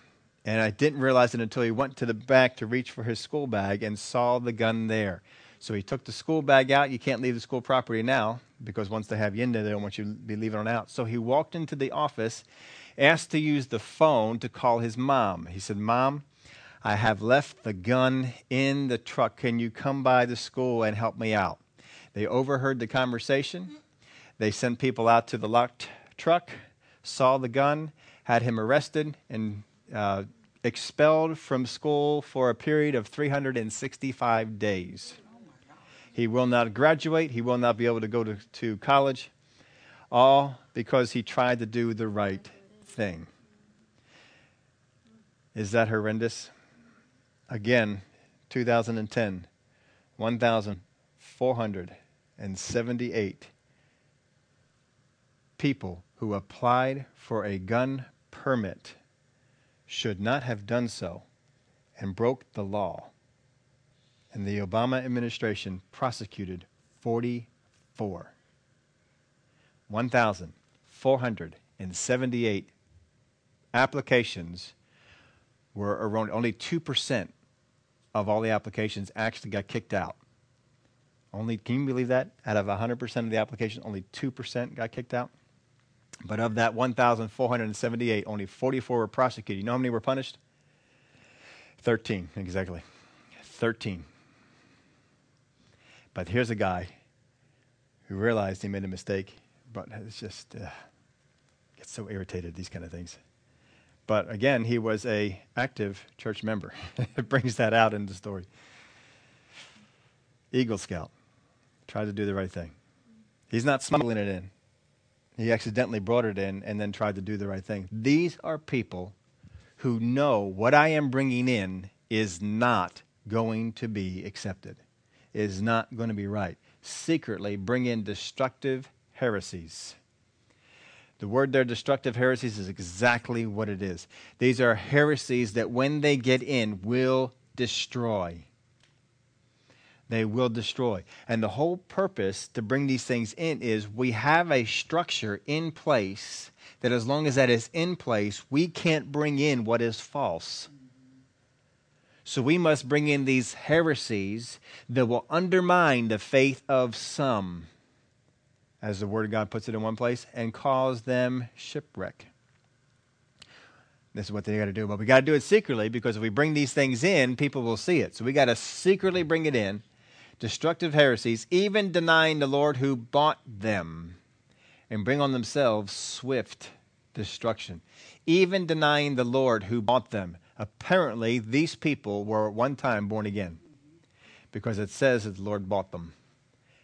And I didn't realize it until he went to the back to reach for his school bag and saw the gun there. So he took the school bag out. You can't leave the school property now because once they have you in there, they don't want you to be leaving it out. So he walked into the office, asked to use the phone to call his mom. He said, Mom, I have left the gun in the truck. Can you come by the school and help me out? They overheard the conversation. They sent people out to the locked truck, saw the gun, had him arrested, and uh, expelled from school for a period of 365 days. He will not graduate. He will not be able to go to, to college, all because he tried to do the right thing. Is that horrendous? Again, 2010, 1,478 people who applied for a gun permit should not have done so and broke the law. And the Obama administration prosecuted 44. 1,478 applications were erroneous. Only 2% of all the applications actually got kicked out. Only, can you believe that? Out of 100% of the applications, only 2% got kicked out. But of that 1,478, only 44 were prosecuted. You know how many were punished? 13, exactly. 13. But here's a guy who realized he made a mistake, but it's just uh, gets so irritated these kind of things. But again, he was a active church member. it brings that out in the story. Eagle Scout. Tried to do the right thing. He's not smuggling it in. He accidentally brought it in and then tried to do the right thing. These are people who know what I am bringing in is not going to be accepted, is not going to be right. Secretly bring in destructive heresies. The word there, destructive heresies, is exactly what it is. These are heresies that, when they get in, will destroy. they will destroy. And the whole purpose to bring these things in is we have a structure in place that as long as that is in place, we can't bring in what is false. So we must bring in these heresies that will undermine the faith of some, as the Word of God puts it in one place, and cause them shipwreck. This is what they got to do. But we got to do it secretly because if we bring these things in, people will see it. So we got to secretly bring it in. Destructive heresies, even denying the Lord who bought them, and bring on themselves swift destruction. Even denying the Lord who bought them. Apparently, these people were at one time born again because it says that the Lord bought them.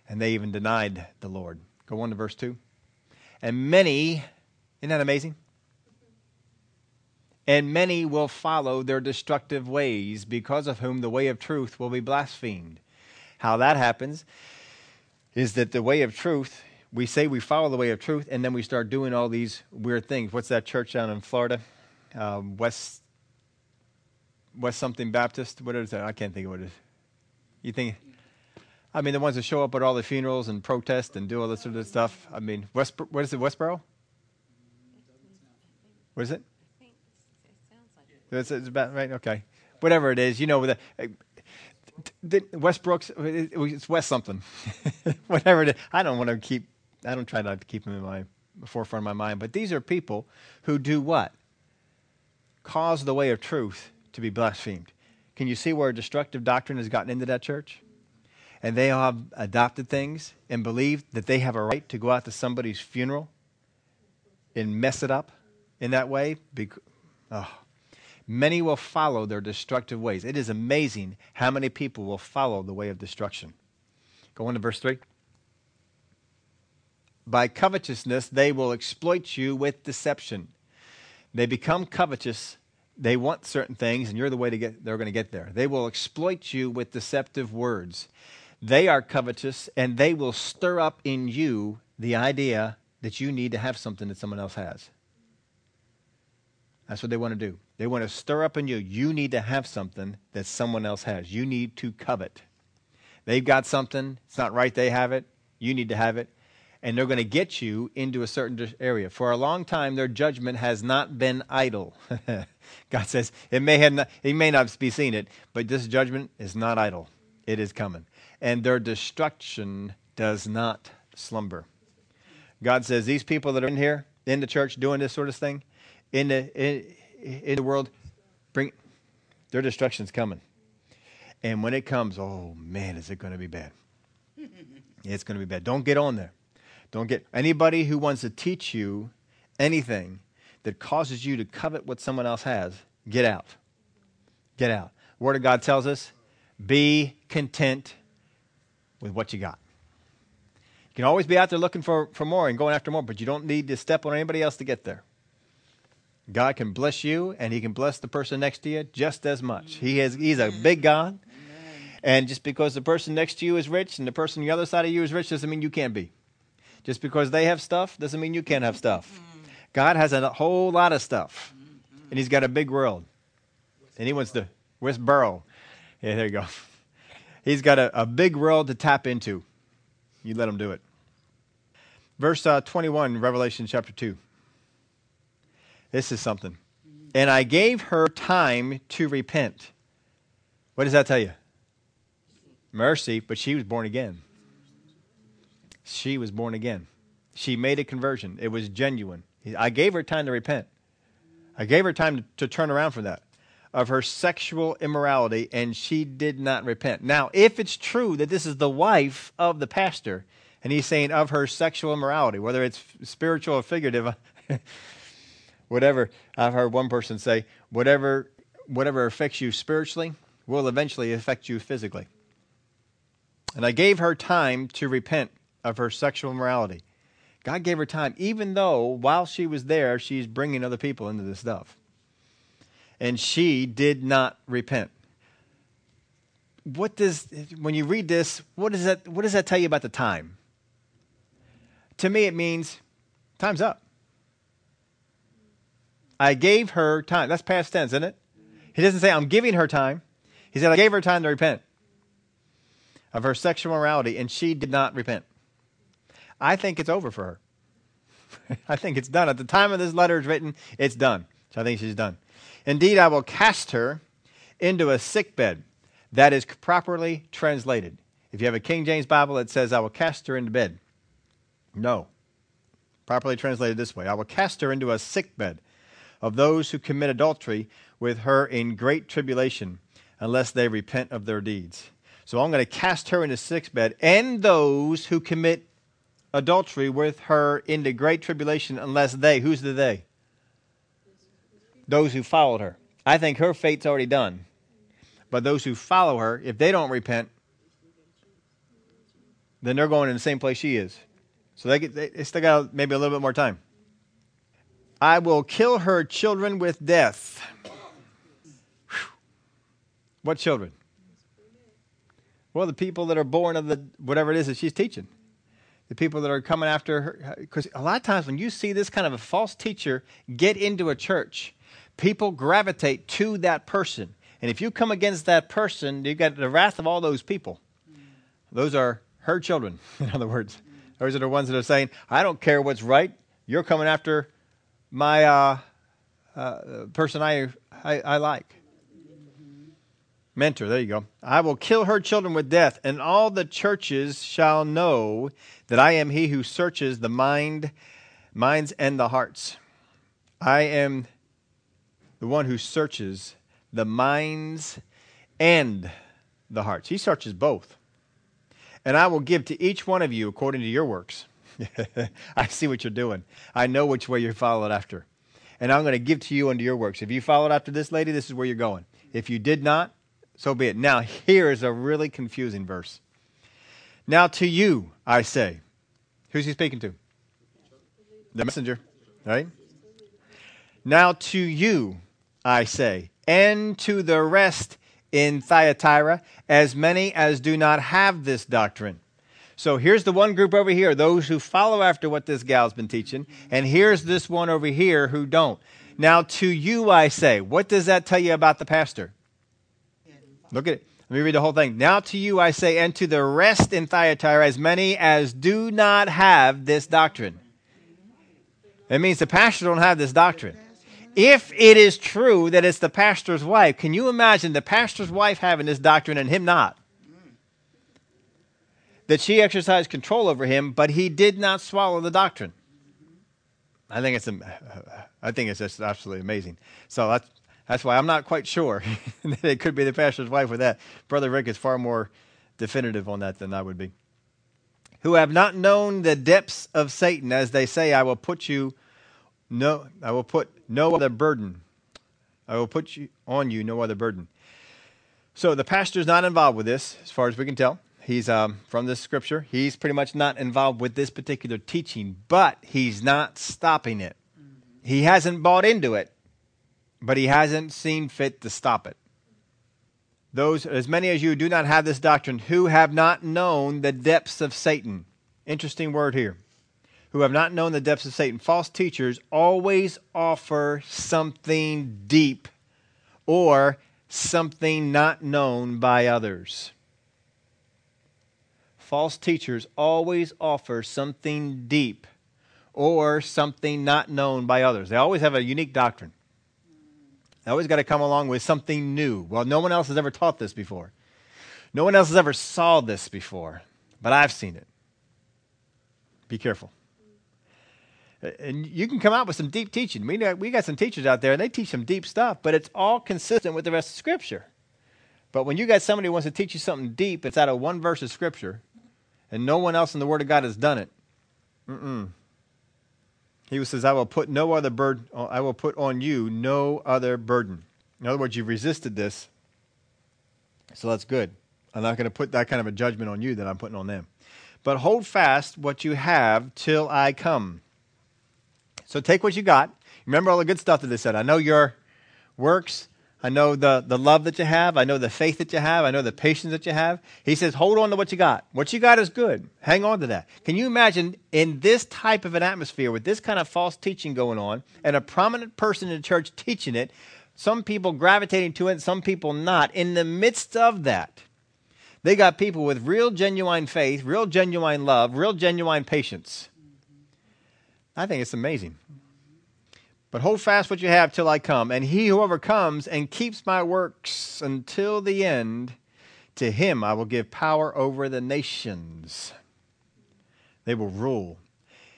And they even denied the Lord. Go on to verse 2. And many, isn't that amazing? And many will follow their destructive ways, because of whom the way of truth will be blasphemed. How that happens is that the way of truth, we say we follow the way of truth, and then we start doing all these weird things. What's that church down in Florida? Uh, West West something Baptist? What is that? I can't think of what it is. You think? I mean, the ones that show up at all the funerals and protest and do all this sort of stuff. I mean, West, what is it, Westboro? What is it? It's, it's about right. Okay, whatever it is, you know, eh, the, the Westbrook's it's West something, whatever it is. I don't want to keep. I don't try not to keep them in my forefront of my mind. But these are people who do what? Cause the way of truth to be blasphemed. Can you see where destructive doctrine has gotten into that church? And they have adopted things and believe that they have a right to go out to somebody's funeral and mess it up in that way. oh, Many will follow their destructive ways. It is amazing how many people will follow the way of destruction. Go on to verse 3. By covetousness, they will exploit you with deception. They become covetous. They want certain things, and you're the way to get, they're going to get there. They will exploit you with deceptive words. They are covetous, and they will stir up in you the idea that you need to have something that someone else has. That's what they want to do. They want to stir up in you. You need to have something that someone else has. You need to covet. They've got something. It's not right they have it. You need to have it. And they're going to get you into a certain area. For a long time, their judgment has not been idle. God says it may have not, it may not be seen it, but this judgment is not idle. It is coming. And their destruction does not slumber. God says these people that are in here, in the church, doing this sort of thing, in the, in, in the world, bring their destruction's coming. And when it comes, oh man, is it going to be bad? it's going to be bad. Don't get on there. Don't get anybody who wants to teach you anything that causes you to covet what someone else has. Get out. Get out. Word of God tells us, be content with what you got. You can always be out there looking for, for more and going after more, but you don't need to step on anybody else to get there. God can bless you and he can bless the person next to you just as much. He is he's a big God. And just because the person next to you is rich and the person on the other side of you is rich doesn't mean you can't be. Just because they have stuff doesn't mean you can't have stuff. God has a whole lot of stuff. And he's got a big world. And he wants to where's Burrow? Yeah, there you go. He's got a, a big world to tap into. You let him do it. Verse uh, 21, Revelation chapter 2. This is something. And I gave her time to repent. What does that tell you? Mercy, but she was born again. She was born again. She made a conversion. It was genuine. I gave her time to repent. I gave her time to, to turn around from that, of her sexual immorality, and she did not repent. Now, if it's true that this is the wife of the pastor, and he's saying of her sexual immorality, whether it's spiritual or figurative, whatever I've heard one person say, whatever whatever affects you spiritually will eventually affect you physically. And I gave her time to repent of her sexual immorality. God gave her time, even though while she was there, she's bringing other people into this stuff. And she did not repent. What does, when you read this, what does that, what does that tell you about the time? To me, it means time's up. I gave her time. That's past tense, isn't it? He doesn't say, I'm giving her time. He said, I gave her time to repent. of her sexual morality, and she did not repent. I think it's over for her. I think it's done. At the time of this letter is written, it's done. So I think she's done. Indeed, I will cast her into a sick bed that is properly translated. If you have a King James Bible, it says, I will cast her into bed. No. Properly translated this way I will cast her into a sick bed of those who commit adultery with her in great tribulation, unless they repent of their deeds. So I'm going to cast her into sick bed, and those who commit adultery with her into great tribulation, unless they, who's the they? Those who followed her. I think her fate's already done. But those who follow her, if they don't repent, then they're going in the same place she is. So they, get, they still got maybe a little bit more time. I will kill her children with death. What children? Well, the people that are born of the whatever it is that she's teaching. The people that are coming after her. Because a lot of times when you see this kind of a false teacher get into a church, people gravitate to that person. And if you come against that person, you've got the wrath of all those people. Those are her children, in other words. Those are the ones that are saying, I don't care what's right. You're coming after my uh, uh, person I, I, I like. Mentor, there you go. I will kill her children with death, and all the churches shall know that I am he who searches the mind, minds and the hearts. I am the one who searches the minds and the hearts. He searches both. And I will give to each one of you according to your works. I see what you're doing. I know which way you're followed after. And I'm going to give to you unto your works. If you followed after this lady, this is where you're going. If you did not, so be it. Now, here is a really confusing verse. Now, to you, I say. Who's he speaking to? The messenger, right? Now, to you, I say, and to the rest in Thyatira, as many as do not have this doctrine. So here's the one group over here, those who follow after what this gal's been teaching, and here's this one over here who don't. Now, to you I say, what does that tell you about the pastor? Look at it. Let me read the whole thing. Now to you I say, and to the rest in Thyatira, as many as do not have this doctrine. It means the pastor don't have this doctrine if it is true that it's the pastor's wife, can you imagine the pastor's wife having this doctrine and him not? That she exercised control over him, but he did not swallow the doctrine. I think it's, I think it's just absolutely amazing. So that's, that's why I'm not quite sure that it could be the pastor's wife with that. Brother Rick is far more definitive on that than I would be. Who have not known the depths of Satan, as they say, I will put you no, I will put no other burden. I will put you, on you no other burden. So the pastor is not involved with this, as far as we can tell. He's um, from this scripture. He's pretty much not involved with this particular teaching, but he's not stopping it. He hasn't bought into it, but he hasn't seen fit to stop it. Those, as many as you do not have this doctrine, who have not known the depths of Satan. Interesting word here who have not known the depths of Satan. False teachers always offer something deep or something not known by others. False teachers always offer something deep or something not known by others. They always have a unique doctrine. They always got to come along with something new. Well, no one else has ever taught this before. No one else has ever saw this before, but I've seen it. Be careful and you can come out with some deep teaching. We, we got some teachers out there, and they teach some deep stuff, but it's all consistent with the rest of Scripture. But when you got somebody who wants to teach you something deep, it's out of one verse of Scripture, and no one else in the Word of God has done it. Mm-mm. He says, "I will put no other burden. I will put on you no other burden." In other words, you've resisted this, so that's good. I'm not going to put that kind of a judgment on you that I'm putting on them. But hold fast what you have till I come. So take what you got. Remember all the good stuff that they said. I know your works. I know the, the love that you have. I know the faith that you have. I know the patience that you have. He says, hold on to what you got. What you got is good. Hang on to that. Can you imagine in this type of an atmosphere with this kind of false teaching going on and a prominent person in the church teaching it, some people gravitating to it, some people not. In the midst of that, They got people with real genuine faith, real genuine love, real genuine patience. I think it's amazing. But hold fast what you have till I come. And he who overcomes and keeps my works until the end, to him I will give power over the nations. They will rule.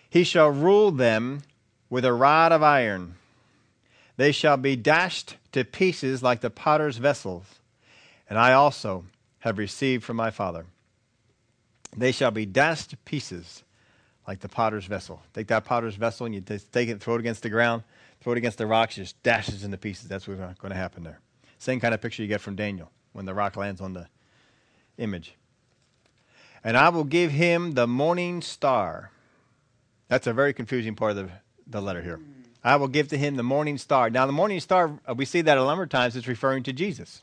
He shall rule them with a rod of iron. They shall be dashed to pieces like the potter's vessels. And I also have received from my Father. They shall be dashed to pieces like the potter's vessel. Take that potter's vessel and you take it, throw it against the ground, throw it against the rocks, just dashes into pieces. That's what's going to happen there. Same kind of picture you get from Daniel when the rock lands on the image. And I will give him the morning star. That's a very confusing part of the, the letter here. I will give to him the morning star. Now, the morning star, uh, we see that a number of times, it's referring to Jesus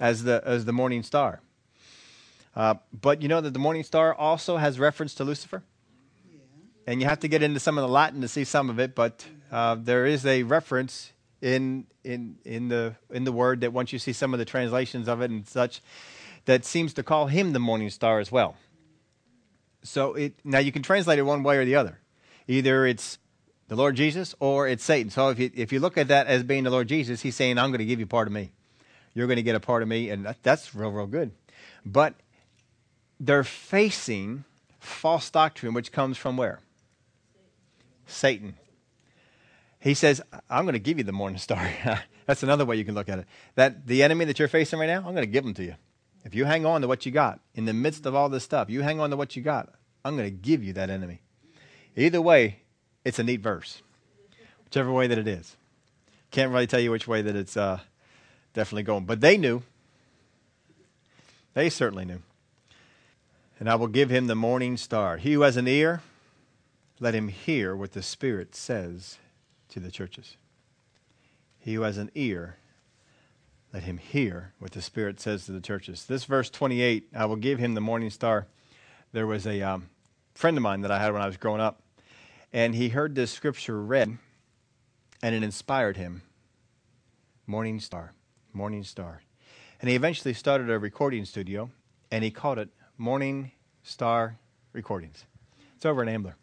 as the, as the morning star. Uh, but you know that the morning star also has reference to Lucifer? Yeah. And you have to get into some of the Latin to see some of it, but uh, there is a reference in, in, in, the, in the word that once you see some of the translations of it and such, that seems to call him the morning star as well. So it, now you can translate it one way or the other. Either it's the Lord Jesus or it's Satan. So if you, if you look at that as being the Lord Jesus, he's saying, I'm going to give you part of me you're going to get a part of me, and that, that's real, real good. But they're facing false doctrine, which comes from where? Satan. He says, I'm going to give you the morning star. that's another way you can look at it. That the enemy that you're facing right now, I'm going to give them to you. If you hang on to what you got in the midst of all this stuff, you hang on to what you got, I'm going to give you that enemy. Either way, it's a neat verse, whichever way that it is. Can't really tell you which way that it's uh, definitely going. But they knew. They certainly knew. And I will give him the morning star. He who has an ear, let him hear what the Spirit says to the churches. He who has an ear, let him hear what the Spirit says to the churches. This verse 28, I will give him the morning star. There was a um, friend of mine that I had when I was growing up, and he heard this scripture read, and it inspired him. Morning star. Morning Star. And he eventually started a recording studio, and he called it Morning Star Recordings. It's over in Ambler.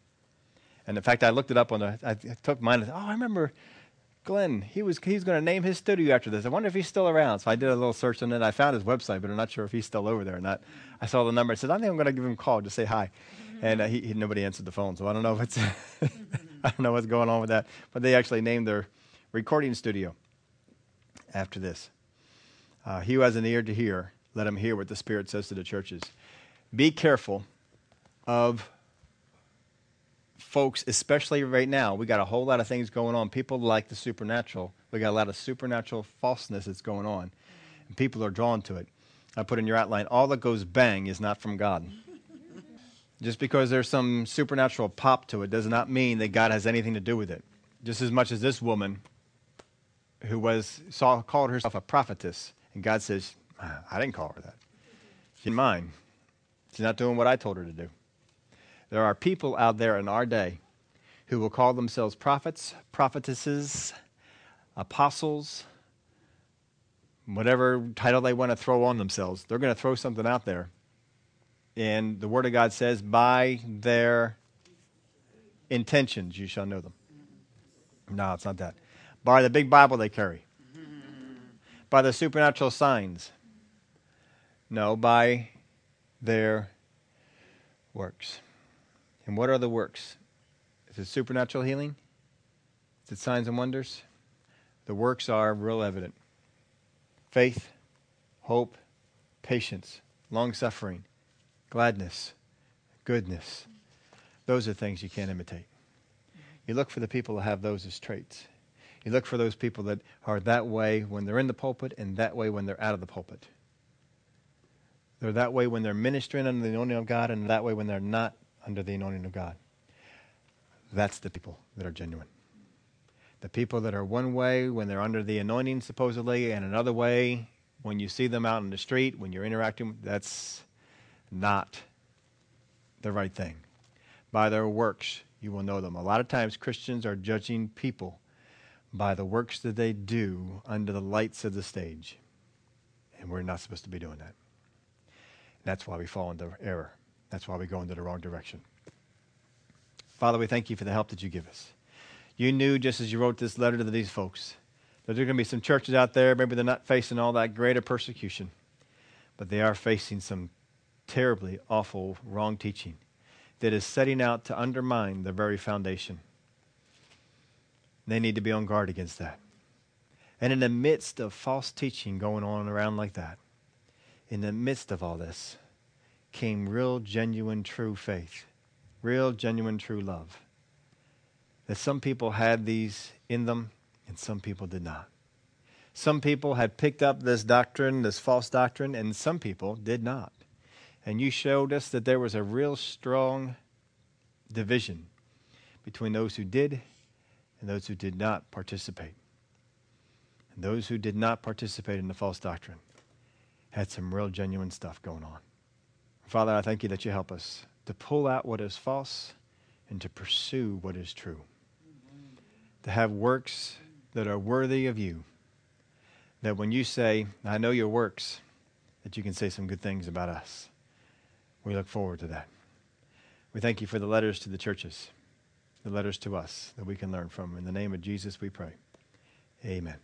And in fact, I looked it up on the, I took mine and oh, I remember Glenn, he was he's going to name his studio after this. I wonder if he's still around. So I did a little search on it. I found his website, but I'm not sure if he's still over there or not. I saw the number. I said, I think I'm going to give him a call to say hi. Mm-hmm. And uh, he, he, nobody answered the phone, so I don't know if it's I don't know what's going on with that. But they actually named their recording studio after this. Uh, he who has an ear to hear, let him hear what the Spirit says to the churches. Be careful of folks, especially right now. We got a whole lot of things going on. People like the supernatural. We got a lot of supernatural falseness that's going on, and people are drawn to it. I put in your outline all that goes bang is not from God. Just because there's some supernatural pop to it does not mean that God has anything to do with it. Just as much as this woman who was saw, called herself a prophetess and God says, ah, I didn't call her that. She's mine. She's not doing what I told her to do. There are people out there in our day who will call themselves prophets, prophetesses, apostles, whatever title they want to throw on themselves. They're going to throw something out there. And the Word of God says, by their intentions you shall know them. No, it's not that. By the big Bible they carry by the supernatural signs. No, by their works. And what are the works? Is it supernatural healing? Is it signs and wonders? The works are real evident faith, hope, patience, long suffering, gladness, goodness. Those are things you can't imitate. You look for the people that have those as traits. You look for those people that are that way when they're in the pulpit and that way when they're out of the pulpit. They're that way when they're ministering under the anointing of God and that way when they're not under the anointing of God. That's the people that are genuine. The people that are one way when they're under the anointing, supposedly, and another way when you see them out in the street, when you're interacting, that's not the right thing. By their works, you will know them. A lot of times, Christians are judging people by the works that they do under the lights of the stage. And we're not supposed to be doing that. That's why we fall into error. That's why we go into the wrong direction. Father, we thank you for the help that you give us. You knew just as you wrote this letter to these folks that there are going to be some churches out there, maybe they're not facing all that greater persecution, but they are facing some terribly awful wrong teaching that is setting out to undermine the very foundation. They need to be on guard against that. And in the midst of false teaching going on around like that, in the midst of all this, came real, genuine, true faith, real, genuine, true love. That some people had these in them and some people did not. Some people had picked up this doctrine, this false doctrine, and some people did not. And you showed us that there was a real strong division between those who did and those who did not participate. And those who did not participate in the false doctrine had some real genuine stuff going on. Father, I thank you that you help us to pull out what is false and to pursue what is true. To have works that are worthy of you. That when you say, I know your works, that you can say some good things about us. We look forward to that. We thank you for the letters to the churches, the letters to us that we can learn from. In the name of Jesus, we pray. Amen.